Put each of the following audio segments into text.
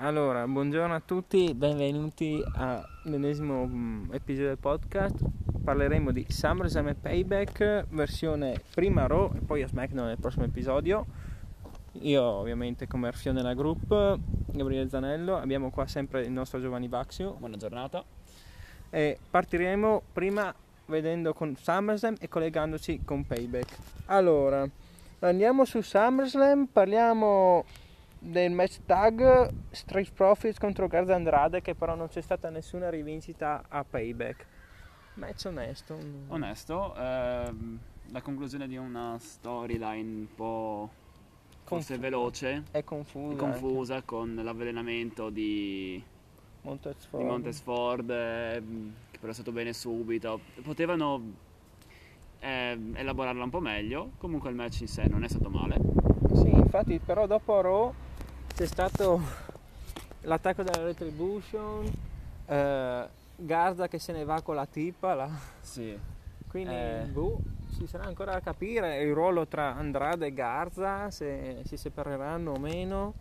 Allora, buongiorno a tutti, benvenuti all'ennesimo mm, episodio del podcast. Parleremo di SummerSlam e Payback, versione prima Raw e poi a SmackDown nel prossimo episodio. Io ovviamente come Arfio nella group, Gabriele Zanello, abbiamo qua sempre il nostro Giovanni Baxio. Buona giornata. E partiremo prima vedendo con SummerSlam e collegandoci con Payback. Allora, andiamo su SummerSlam, parliamo del match tag Street Profits contro Garza Andrade che però non c'è stata nessuna rivincita a Payback. Match onesto. Onesto, ehm, la conclusione di una storyline un po' forse veloce È confusa. e confusa con l'avvelenamento di, Montez di Montesford ehm, che però è stato bene subito. Potevano ehm, elaborarla un po' meglio, comunque il match in sé non è stato male. Sì, infatti però dopo Raw c'è stato l'attacco della Retribution, eh, Garza che se ne va con la tipa, la- Sì, quindi Eh. boh, ci sarà ancora da capire il ruolo tra Andrade e Garza, se si separeranno o meno.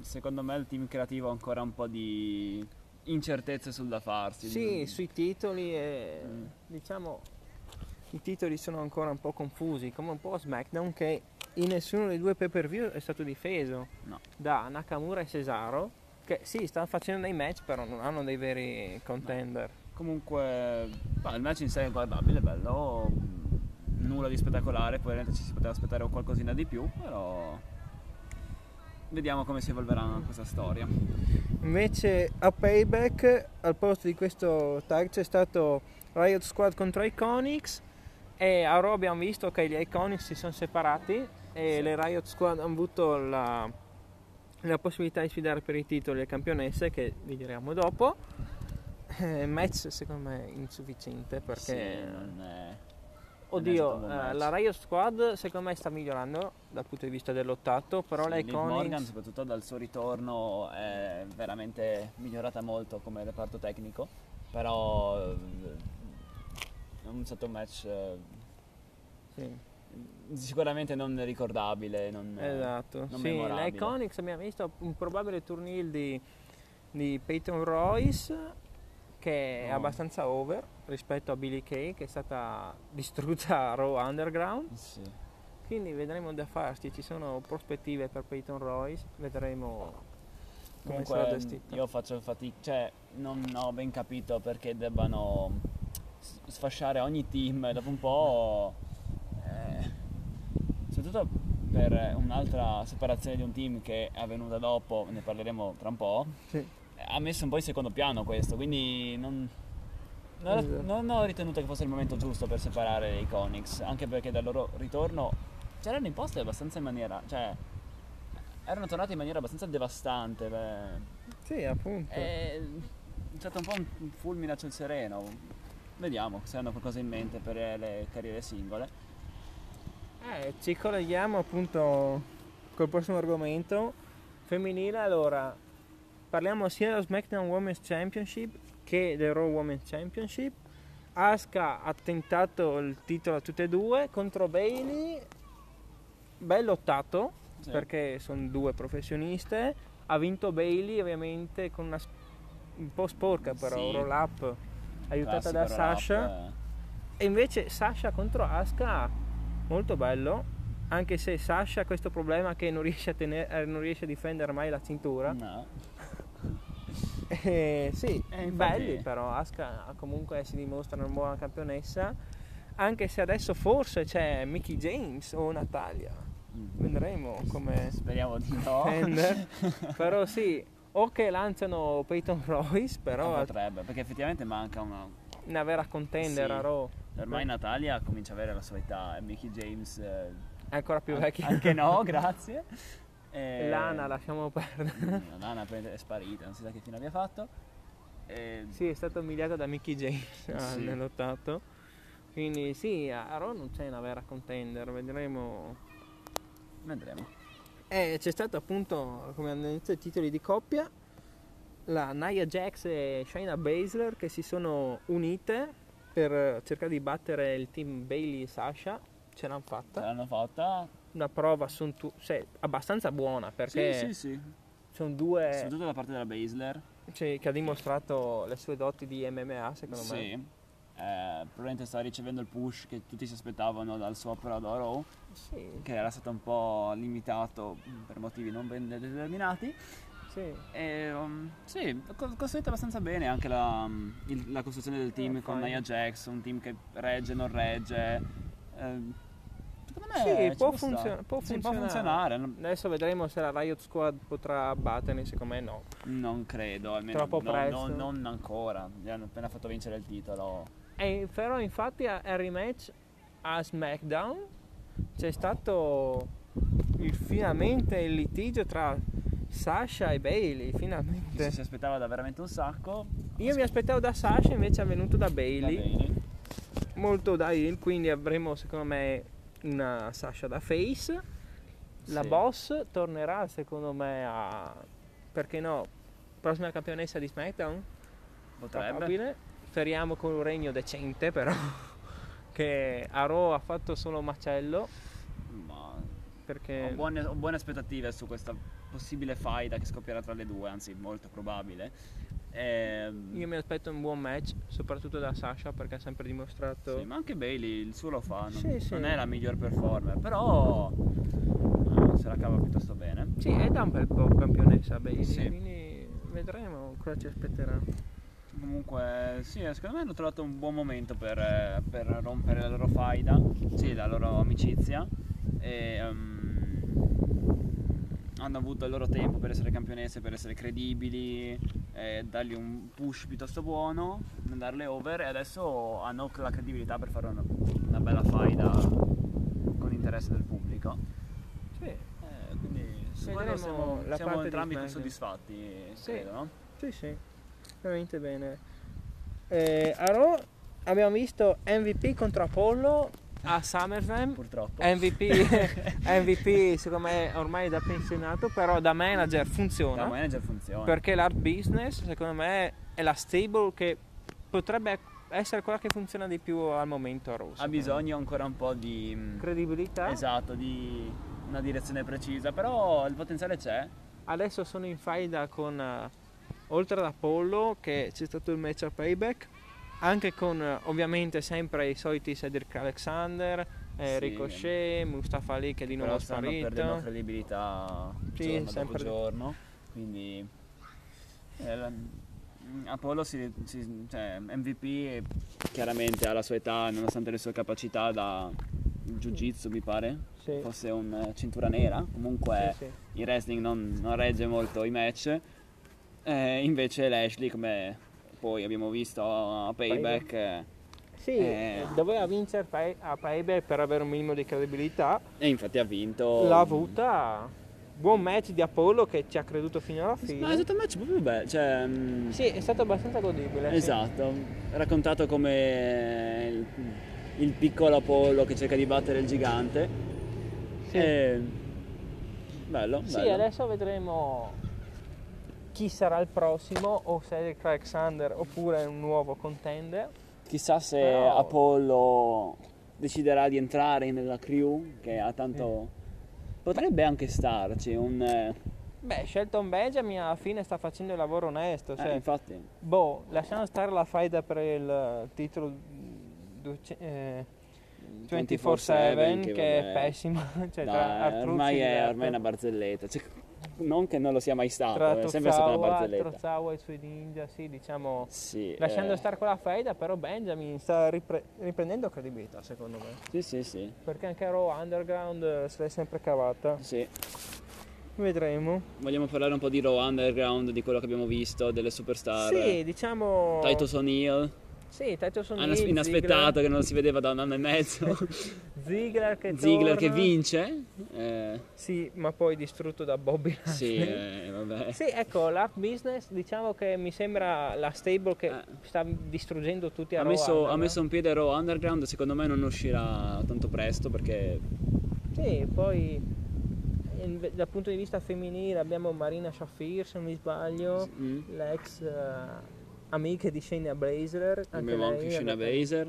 secondo me il team creativo ha ancora un po' di incertezze sul da farsi. Sì, sui titoli e Mm. diciamo i titoli sono ancora un po' confusi, come un po' SmackDown che in nessuno dei due pay per view è stato difeso No. da Nakamura e Cesaro, che sì, stanno facendo dei match, però non hanno dei veri contender. Comunque, bah, il match in sé è guardabile, bello, nulla di spettacolare, probabilmente ci si poteva aspettare qualcosina di più, però vediamo come si evolverà questa storia. Invece a Payback, al posto di questo tag c'è stato Riot Squad contro Iconics e a Raw abbiamo visto che gli Iconics si sono separati e Sì. le Riot Squad hanno avuto la, la possibilità di sfidare per i titoli le campionesse che vi diremo dopo. Eh, match secondo me insufficiente perché... Sì, non è- Oddio, non è eh, la Riot Squad secondo me sta migliorando dal punto di vista del lottato, però sì, le Liv Morgan, soprattutto dal suo ritorno, è veramente migliorata molto come reparto tecnico, però eh, è un stato match eh, Sì. Sicuramente non ricordabile, non, Esatto, non sì, le Iconics abbiamo visto un probabile turnil di, di Peyton Royce che è Oh. abbastanza over rispetto a Billy Kay che è stata distrutta a Raw Underground Sì. quindi vedremo da farsi, ci sono prospettive per Peyton Royce, vedremo come sarà gestita. io faccio fatica, cioè non ho ben capito perché debbano sfasciare ogni team dopo un po', per un'altra separazione di un team che è avvenuta dopo, ne parleremo tra un po', Sì. ha messo un po' in secondo piano questo, quindi non, non, Esatto. non ho ritenuto che fosse il momento giusto per separare i Iconics, anche perché dal loro ritorno c'erano imposte abbastanza in maniera, cioè erano tornati in maniera abbastanza devastante. beh. Sì, appunto. È stato un po' un fulmine a ciel sereno. Vediamo se hanno qualcosa in mente per le carriere singole. Eh, ci colleghiamo appunto col prossimo argomento femminile. Allora, parliamo sia dello SmackDown Women's Championship che del Raw Women's Championship. Asuka ha tentato il titolo a tutte e due contro Bailey. Bel lottato Sì. perché sono due professioniste. Ha vinto Bailey ovviamente con una un po' sporca però, Sì. roll up aiutata da Classico roll-up, Sasha. eh. E invece Sasha contro Asuka, molto bello, anche se Sasha ha questo problema che non riesce a, tenere, eh, non riesce a difendere mai la cintura. No. Eh, sì, Eh, belli però, Asuka comunque si dimostra una buona campionessa, anche se adesso forse c'è Mickey James o Natalia, Mm. vedremo come Speriamo di no. però sì, o che lanciano Peyton Royce, però potrebbe, perché effettivamente manca una. Una vera contender Sì. a Raw, Ormai Natalia comincia a avere la sua età Mickey James. eh, è ancora più vecchia. Anche no, grazie. E- Lana lasciamo perdere. Lana è sparita, non si sa che fine abbia fatto. E- Sì, è stato umiliato da Mickey James ah, Sì. nell'ottato. Quindi sì, a Raw non c'è una vera contender, vedremo. Vedremo. Eh, c'è stato appunto, come hanno detto, i titoli di coppia, la Nia Jax e Shayna Baszler che si sono unite per cercare di battere il team Bailey e Sasha. Ce l'hanno Ce fatta. l'hanno fatta. Una prova sontu- cioè, abbastanza buona perché Sì, sì, sì. sono due Soprattutto da parte della Basler. sì, che ha dimostrato le sue doti di MMA, secondo Sì. me. Eh, probabilmente sta ricevendo il push che tutti si aspettavano dal suo approdo a Raw, Sì, che era stato un po' limitato per motivi non ben determinati. Sì. E, um, sì, co- costruito abbastanza bene anche la, um, il- la costruzione del team Eh, con. Nia Jax, un team che regge, non regge. Ehm, secondo me Sì, può, sta. funziona- può Sì, funzionare. funzionare. Non, Adesso vedremo se la Riot Squad potrà batterli, secondo me no. non credo, almeno Troppo no- presto. no- non ancora. Gli hanno appena fatto vincere il titolo. E però infatti a- al rematch a SmackDown c'è stato il- finalmente il litigio tra Sasha e Bailey, finalmente. Ci si aspettava da veramente un sacco. Io mi aspettavo da Sasha, invece è venuto da Bailey, bene. molto da heel, quindi avremo secondo me una Sasha da face. La Sì. boss tornerà secondo me a perché no, prossima campionessa di SmackDown? Potrebbe. Probabile. Speriamo con un regno decente però che a Raw ha fatto solo macello Ma perché ho, buone, ho buone aspettative su questa possibile faida che scoppierà tra le due, anzi molto probabile. Ehm, io mi aspetto un buon match soprattutto da Sasha perché ha sempre dimostrato Sì, ma anche Bailey il suo lo fa, non, Sì, sì. non è la miglior performer, però eh, se la cava piuttosto bene. Sì, è da un bel po' campionessa Bailey, Sì. quindi vedremo cosa ci aspetterà. Comunque, sì, eh, secondo me hanno trovato un buon momento per, eh, per rompere la loro faida, sì, la loro amicizia. E, ehm, hanno avuto il loro tempo per essere campionesse, per essere credibili, e dargli un push piuttosto buono, mandarle over e adesso hanno la credibilità per fare una, una bella faida con interesse del pubblico. Sì, Eh, quindi su quello siamo, siamo entrambi soddisfatti, Sì. credo, no? sì, sì, veramente bene. Eh, a Raw abbiamo visto MVP contro Apollo a SummerSlam. Purtroppo. MVP, MVP secondo me ormai da pensionato, però da manager funziona. Da manager funziona. Perché l'art business secondo me è la stable che potrebbe essere quella che funziona di più al momento a Raw. ha bisogno ancora un po' di mm, credibilità. esatto, di una direzione precisa, però il potenziale c'è. Adesso sono in faida con eh, oltre ad Apollo che c'è stato il match a payback, anche con eh, ovviamente sempre i soliti Cedric Alexander, eh, Sì. Ricochet, Mustafa Ali che è di nuovo però stanno perdendo sparito. credibilità Sì, giorno sempre dopo giorno. Quindi eh, la- mm, Apollo si, si- cioè, MVP chiaramente alla sua età, nonostante le sue capacità da jiu-jitsu mi pare, Sì. fosse un eh, cintura nera, comunque sì. il wrestling non, non regge molto i match. Eh, invece Lashley, come poi abbiamo visto a Payback, eh, Sì, Eh. doveva vincere pay- a payback per avere un minimo di credibilità. e infatti ha vinto. L'ha avuta. Buon match di Apollo che ci ha creduto fino alla fine. No, è stato un match proprio bello. Cioè, mm, Sì, è stato abbastanza godibile. sì. esatto. Raccontato come il, il piccolo Apollo che cerca di battere il gigante. Sì. E- Bello, Sì, bello. adesso vedremo chi sarà il prossimo, o Cedric Alexander oppure un nuovo contender. Chissà se Però- Apollo deciderà di entrare nella crew che ha tanto. Potrebbe anche starci un. eh, Beh, Shelton Benjamin alla fine sta facendo il lavoro onesto. eh, Cioè, infatti. boh, lasciamo stare la faida per il titolo duece- eh, 24-7 che, è vabbè, pessima. cioè, Artruzzi ormai, è, ormai è una barzelletta. Cioè, non che non lo sia mai stato, tra è sempre stata una barzelletta. Tozawa e i suoi ninja, sì, diciamo. Sì, Lasciando eh, stare quella faida, però Benjamin sta ripre- riprendendo credibilità, secondo me. Sì, sì, sì. Perché anche Raw Underground eh, se l'è sempre cavata. sì. Vedremo. Vogliamo parlare un po' di Raw Underground, di quello che abbiamo visto, delle superstar. Sì, diciamo. Titus O'Neill, Sì, Titus Anas- O'Neill. inaspettato che non si vedeva da un anno e mezzo. Ziggler che Ziggler che vince. Eh, Sì, ma poi distrutto da Bobby sì, Lashley. eh, vabbè. Sì, ecco, l'art business diciamo che mi sembra la stable che Eh. sta distruggendo tutti a Ha Raw messo, ha messo un piede Raw Underground, secondo me non uscirà tanto presto perché Sì, poi dal punto di vista femminile abbiamo Marina Shafir, se non mi sbaglio, Mm. l'ex eh, amica di Shayna Blazer. Abbiamo anche Shayna Baszler.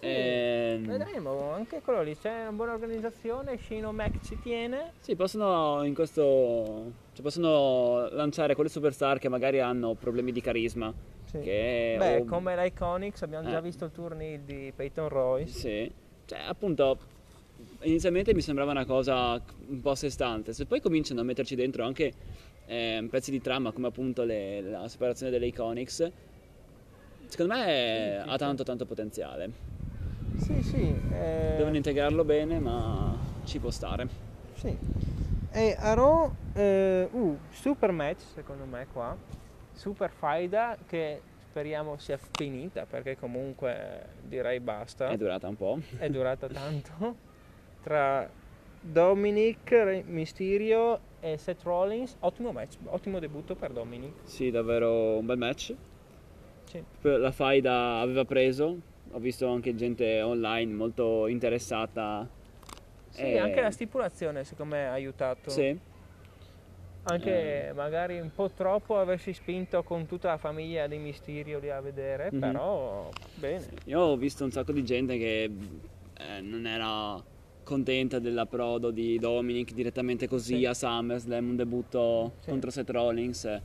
Sì, Ehm, Vedremo, anche quello lì c'è una buona organizzazione, Shino Mac ci tiene. Sì, possono in questo. Cioè, possono lanciare quelle superstar che magari hanno problemi di carisma. Sì. Che, Beh, o- come l'Iconics abbiamo già Eh. visto il tournée di Peyton Royce. Sì, cioè appunto inizialmente mi sembrava una cosa un po' a sé stante, se poi cominciano a metterci dentro anche ehm, pezzi di trama come appunto le- la separazione delle Iconics, secondo me Sì, sì, ha tanto tanto potenziale. Sì, sì. eh, Devono integrarlo bene, ma ci può stare. Sì. E a Raw, eh, uh, super match secondo me qua, super faida che speriamo sia finita perché comunque direi basta, È durata un po'. è durata tanto, tra Dominic Mysterio e Seth Rollins, ottimo match, ottimo debutto per Dominic. Sì, davvero un bel match. Sì. La faida aveva preso, ho visto anche gente online molto interessata. Sì, E- anche la stipulazione secondo me ha aiutato. Sì, Anche Eh. magari un po' troppo aversi spinto con tutta la famiglia di Mysterio lì a vedere, Mhm. però bene. Io ho visto un sacco di gente che eh, non era contenta dell'approdo di Dominic direttamente così Sì. a SummerSlam, un debutto Sì. contro Seth Rollins, eh,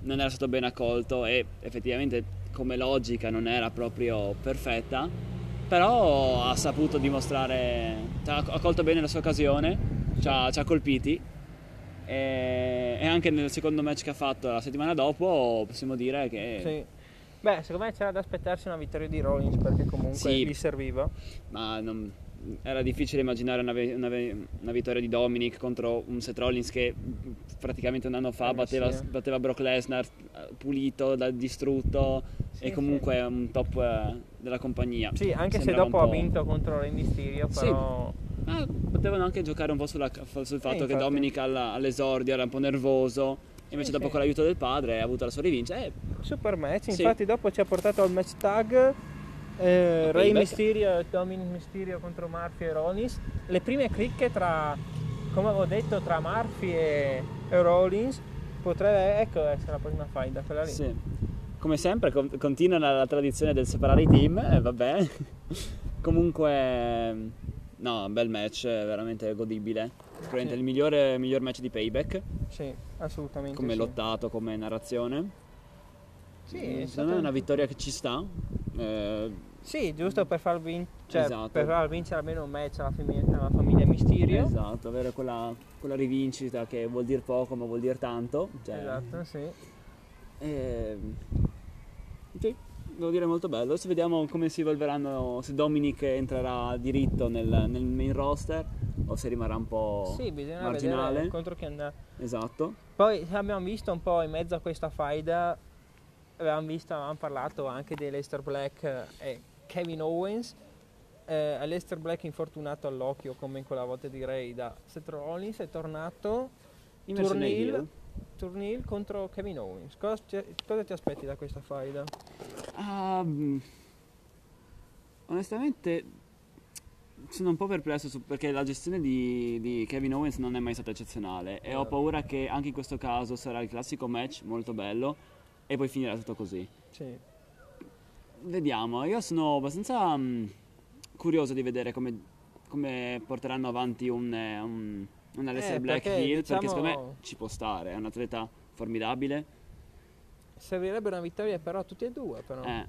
non era stato ben accolto e effettivamente come logica non era proprio perfetta, però ha saputo dimostrare, cioè, ha ha colto bene la sua occasione, ci ha, ci ha colpiti e, e anche nel secondo match che ha fatto la settimana dopo possiamo dire che Sì. Beh, secondo me c'era da aspettarsi una vittoria di Rollins perché comunque Sì. gli serviva. ma non- era difficile immaginare una, una una vittoria di Dominic contro un Seth Rollins che praticamente un anno fa Eh, batteva, sì. batteva Brock Lesnar eh, pulito, da- distrutto Sì, e comunque è un top eh, della compagnia. Sì, anche se Sembrava dopo un ha vinto contro Rey Mysterio, Sì. però... Ma potevano anche giocare un po' sulla- sul fatto che infatti. Dominic alla- all'esordio era un po' nervoso, invece Sì, dopo sì. con l'aiuto del padre ha avuto la sua rivincita. Eh, Super match, Sì. infatti dopo ci ha portato al match tag eh, Rey. Mysterio e Dominic Mysterio contro Murphy e Rollins. Le prime cricche tra, come avevo detto, tra Murphy e, e Rollins potrebbe ecco, essere la prossima faida, quella lì. Sì. Come sempre con- continua la, tradizione del separare i team, eh, vabbè. Comunque, no, un bel match, eh, veramente godibile. Sicuramente Sì. il migliore, miglior match di Payback, Sì, assolutamente. come sì. lottato, come narrazione. Sì, Mm, Secondo me è una vittoria che ci sta. eh, Sì, giusto per far, vin- cioè, Esatto. per far vincere almeno un match alla famiglia, alla famiglia Mysterio. esatto, avere quella, quella rivincita che vuol dire poco ma vuol dire tanto. Cioè, Esatto, sì. eh, sì, devo dire molto bello. Adesso vediamo come si evolveranno, se Dominic entrerà diritto nel, nel main roster o se rimarrà un po' Sì, bisogna marginale. contro chi andrà. Esatto. Poi abbiamo visto un po' in mezzo a questa faida, avevamo visto, avevamo parlato anche di Lester Black e Kevin Owens. Eh, Lester Black infortunato all'occhio come in quella volta direi da Seth Rollins è tornato In Turnil. Turnil contro Kevin Owens. Cosa ti, cosa ti aspetti da questa faida? Mm, onestamente sono un po' perplesso su- perché la gestione di, di Kevin Owens non è mai stata eccezionale e ho Esatto. paura che anche in questo caso sarà il classico match molto bello e poi finirà tutto così. Sì. Vediamo, io sono abbastanza mm, curioso di vedere come, come porteranno avanti un, eh, un, un Aleister Eh, Black perché, Hill perché diciamo- secondo me ci può stare, è un atleta formidabile. Servirebbe una vittoria però a tutti e due però. Eh,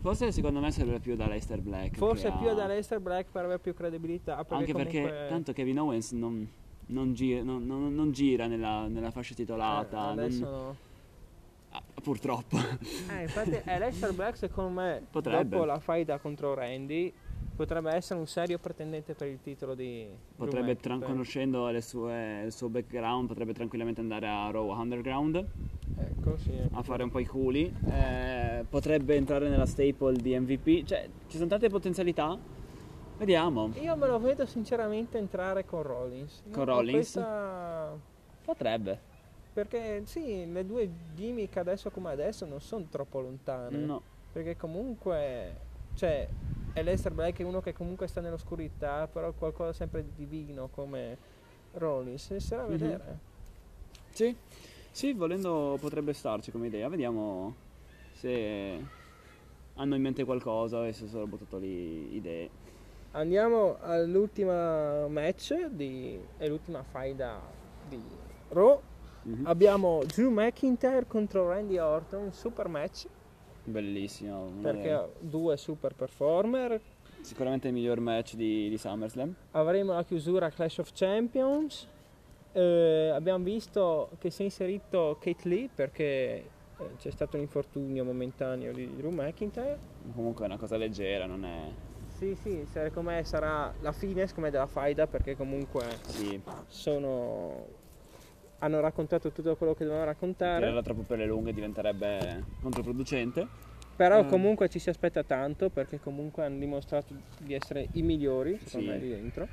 forse secondo me serve più da Leicester Black. Forse più a- da Lester Black per avere più credibilità. Perché Anche perché comunque- tanto Kevin Owens non, non gira, non- non- gira nella, nella fascia eh, titolata, non- adesso purtroppo. Eh, infatti Aleister Black secondo me Potrebbe. dopo la faida contro Randy potrebbe essere un serio pretendente per il titolo di potrebbe, tra- McIntyre. conoscendo le sue- il suo background, potrebbe tranquillamente andare a Raw Underground Ecco, sì. a fare un po' i culi. Eh, potrebbe entrare nella staple di MVP. Cioè, ci sono tante potenzialità. Vediamo. Io me lo vedo sinceramente entrare con Rollins. Con Io Rollins? questa- Potrebbe. Perché sì, le due gimmick adesso come adesso non sono troppo lontane. No. Perché comunque, cioè, Aleister Black è uno che comunque sta nell'oscurità, però qualcosa sempre di divino come Rollins. E sarà a Mhm. vedere. Sì. Sì, volendo potrebbe starci come idea. Vediamo se hanno in mente qualcosa e se sono buttato lì idee. Andiamo all'ultima match di, è l'ultima faida di Raw. Mhm. abbiamo Drew McIntyre contro Randy Orton, super match, Bellissimo. perché ha due super performer. Sicuramente il miglior match di, di SummerSlam. Avremo la chiusura Clash of Champions. Eh, abbiamo visto che si è inserito Kate Lee perché eh, c'è stato un infortunio momentaneo di Drew McIntyre. Comunque è una cosa leggera, non è... Sì, sì, me sarà la fine della faida perché comunque Sì, sono hanno raccontato tutto quello che dovevano raccontare. tirarla troppo per le lunghe diventerebbe controproducente. Però Mm. comunque ci si aspetta tanto perché comunque hanno dimostrato di essere i migliori, secondo Sì. me, lì dentro.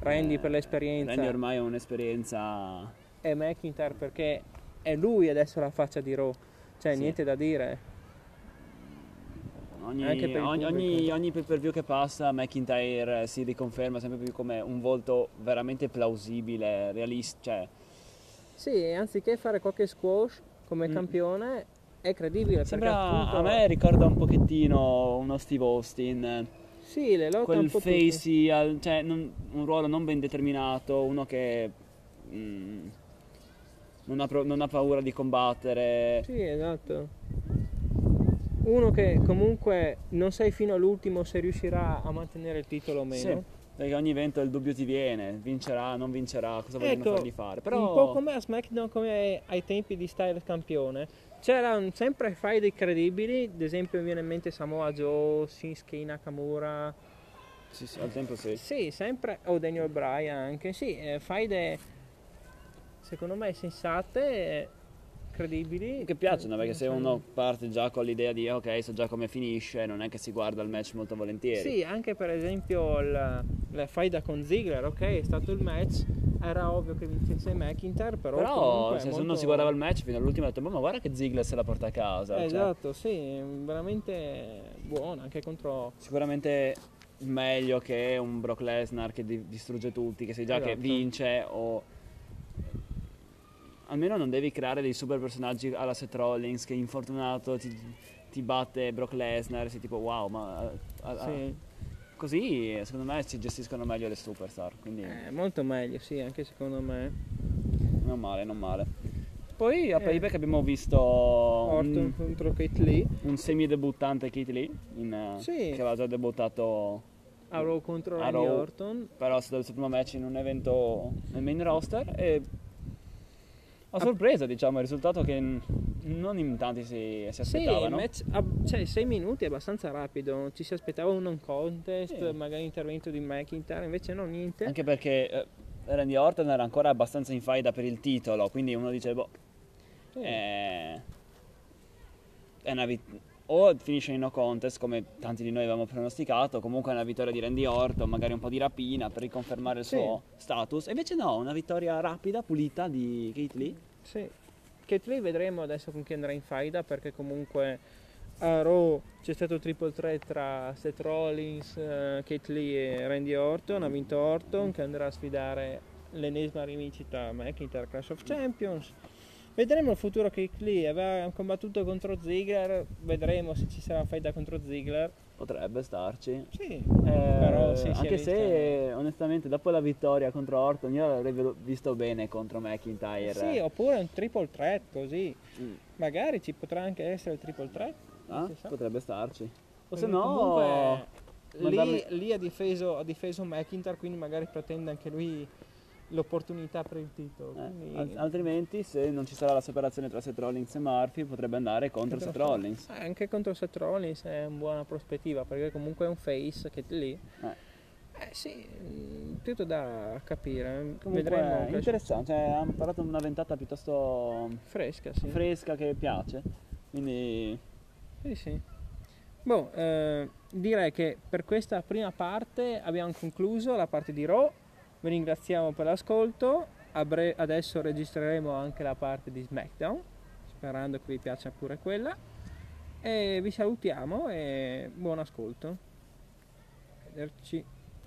Randy Eh, per l'esperienza Randy ormai ha un'esperienza... e McIntyre perché è lui adesso la faccia di Raw. Cioè, Sì. niente da dire. Ogni, per ogni, ogni, ogni pay per view che passa McIntyre si riconferma sempre più come un volto veramente plausibile, realista, cioè Sì, anziché fare qualche squash come Mm. campione è credibile sembra appunto a me ricorda un pochettino uno Steve Austin, sì, le lotta quel facey, al- cioè non- un ruolo non ben determinato, uno che mm, non, ha, non ha paura di combattere. Sì, esatto. Uno che comunque non sai fino all'ultimo se riuscirà a mantenere il titolo o meno. Sì, perché ogni evento il dubbio ti viene, vincerà, non vincerà, cosa vogliono Ecco, fargli fare. Però Un po' come a SmackDown, come ai tempi di Styles campione. C'erano sempre faide credibili, ad esempio mi viene in mente Samoa Joe, Shinsuke Nakamura, sì, sì, al tempo sì. sì, sempre, o Daniel Bryan anche, sì, eh, faide secondo me sensate, eh, credibili. Che piacciono perché se uno parte già con l'idea di ok, so già come finisce, non è che si guarda il match molto volentieri. Sì, anche per esempio la, la faida con Ziggler, ok, è stato il match, era ovvio che vincesse McIntyre, però, Però se uno molto- si guardava il match fino all'ultimo ha detto ma guarda che Ziggler se la porta a casa. cioè, Esatto, sì, veramente buono anche contro sicuramente meglio che un Brock Lesnar che di- distrugge tutti, che sai già che Esatto. vince o almeno non devi creare dei super personaggi alla Seth Rollins che infortunato ti, ti batte Brock Lesnar, sei tipo wow, ma a- a- sì, così secondo me si gestiscono meglio le superstar, quindi eh, molto meglio, sì, anche secondo me. non male, non male. Poi a Eh. Payback abbiamo visto Orton un, contro Kate Lee, un semi-debuttante Kate Lee, in, eh, Sì. che aveva già debuttato a Raw contro Randy. Orton. però è stato il suo primo match in un evento nel main roster e a sorpresa diciamo il risultato che non in tanti si, si Sì, aspettavano match, ab- cioè 6 minuti è abbastanza rapido, ci si aspettava un non contest, Sì. magari intervento di McIntyre, invece no, niente. anche perché eh, Randy Orton era ancora abbastanza in faida per il titolo quindi uno dice boh Sì. eh, è una vit- o finisce in no contest come tanti di noi avevamo pronosticato comunque è una vittoria di Randy Orton magari un po' di rapina per riconfermare il Sì. suo status e invece no una vittoria rapida pulita di Kate Lee Sì. Kate Lee vedremo adesso con chi andrà in faida perché comunque a Raw c'è stato il triple threat tra Seth Rollins, eh, Kate Lee e Randy Orton, ha vinto Orton che andrà a sfidare l'ennesima rivincita a McIntyre Clash of Champions. Vedremo il futuro Kate Lee, aveva combattuto contro Ziggler, vedremo se ci sarà faida contro Ziggler. potrebbe starci Sì, Eh, però sì, anche vista- se onestamente dopo la vittoria contro Orton io l'avrei visto bene contro McIntyre. Sì, oppure un triple threat così. Mm. Magari ci potrà anche essere il triple threat. Ah, potrebbe starci. O se no comunque lì, mandarli- lì ha, difeso, ha difeso McIntyre, quindi magari pretende anche lui l'opportunità per il titolo. eh, quindi- al- altrimenti se non ci sarà la separazione tra Seth Rollins e Murphy potrebbe andare contro Seth Rollins. Eh, anche contro Seth Rollins è una buona prospettiva perché comunque è un face che lì. Eh. Eh sì, tutto da capire. Comunque Vedremo. è interessante, cioè, hanno parlato di una ventata piuttosto Fresca, sì. fresca che piace. Quindi Sì, sì. Boh, eh, direi che per questa prima parte abbiamo concluso la parte di Raw. Vi ringraziamo per l'ascolto. Adesso registreremo anche la parte di SmackDown, sperando che vi piaccia pure quella. E vi salutiamo e buon ascolto. Arrivederci.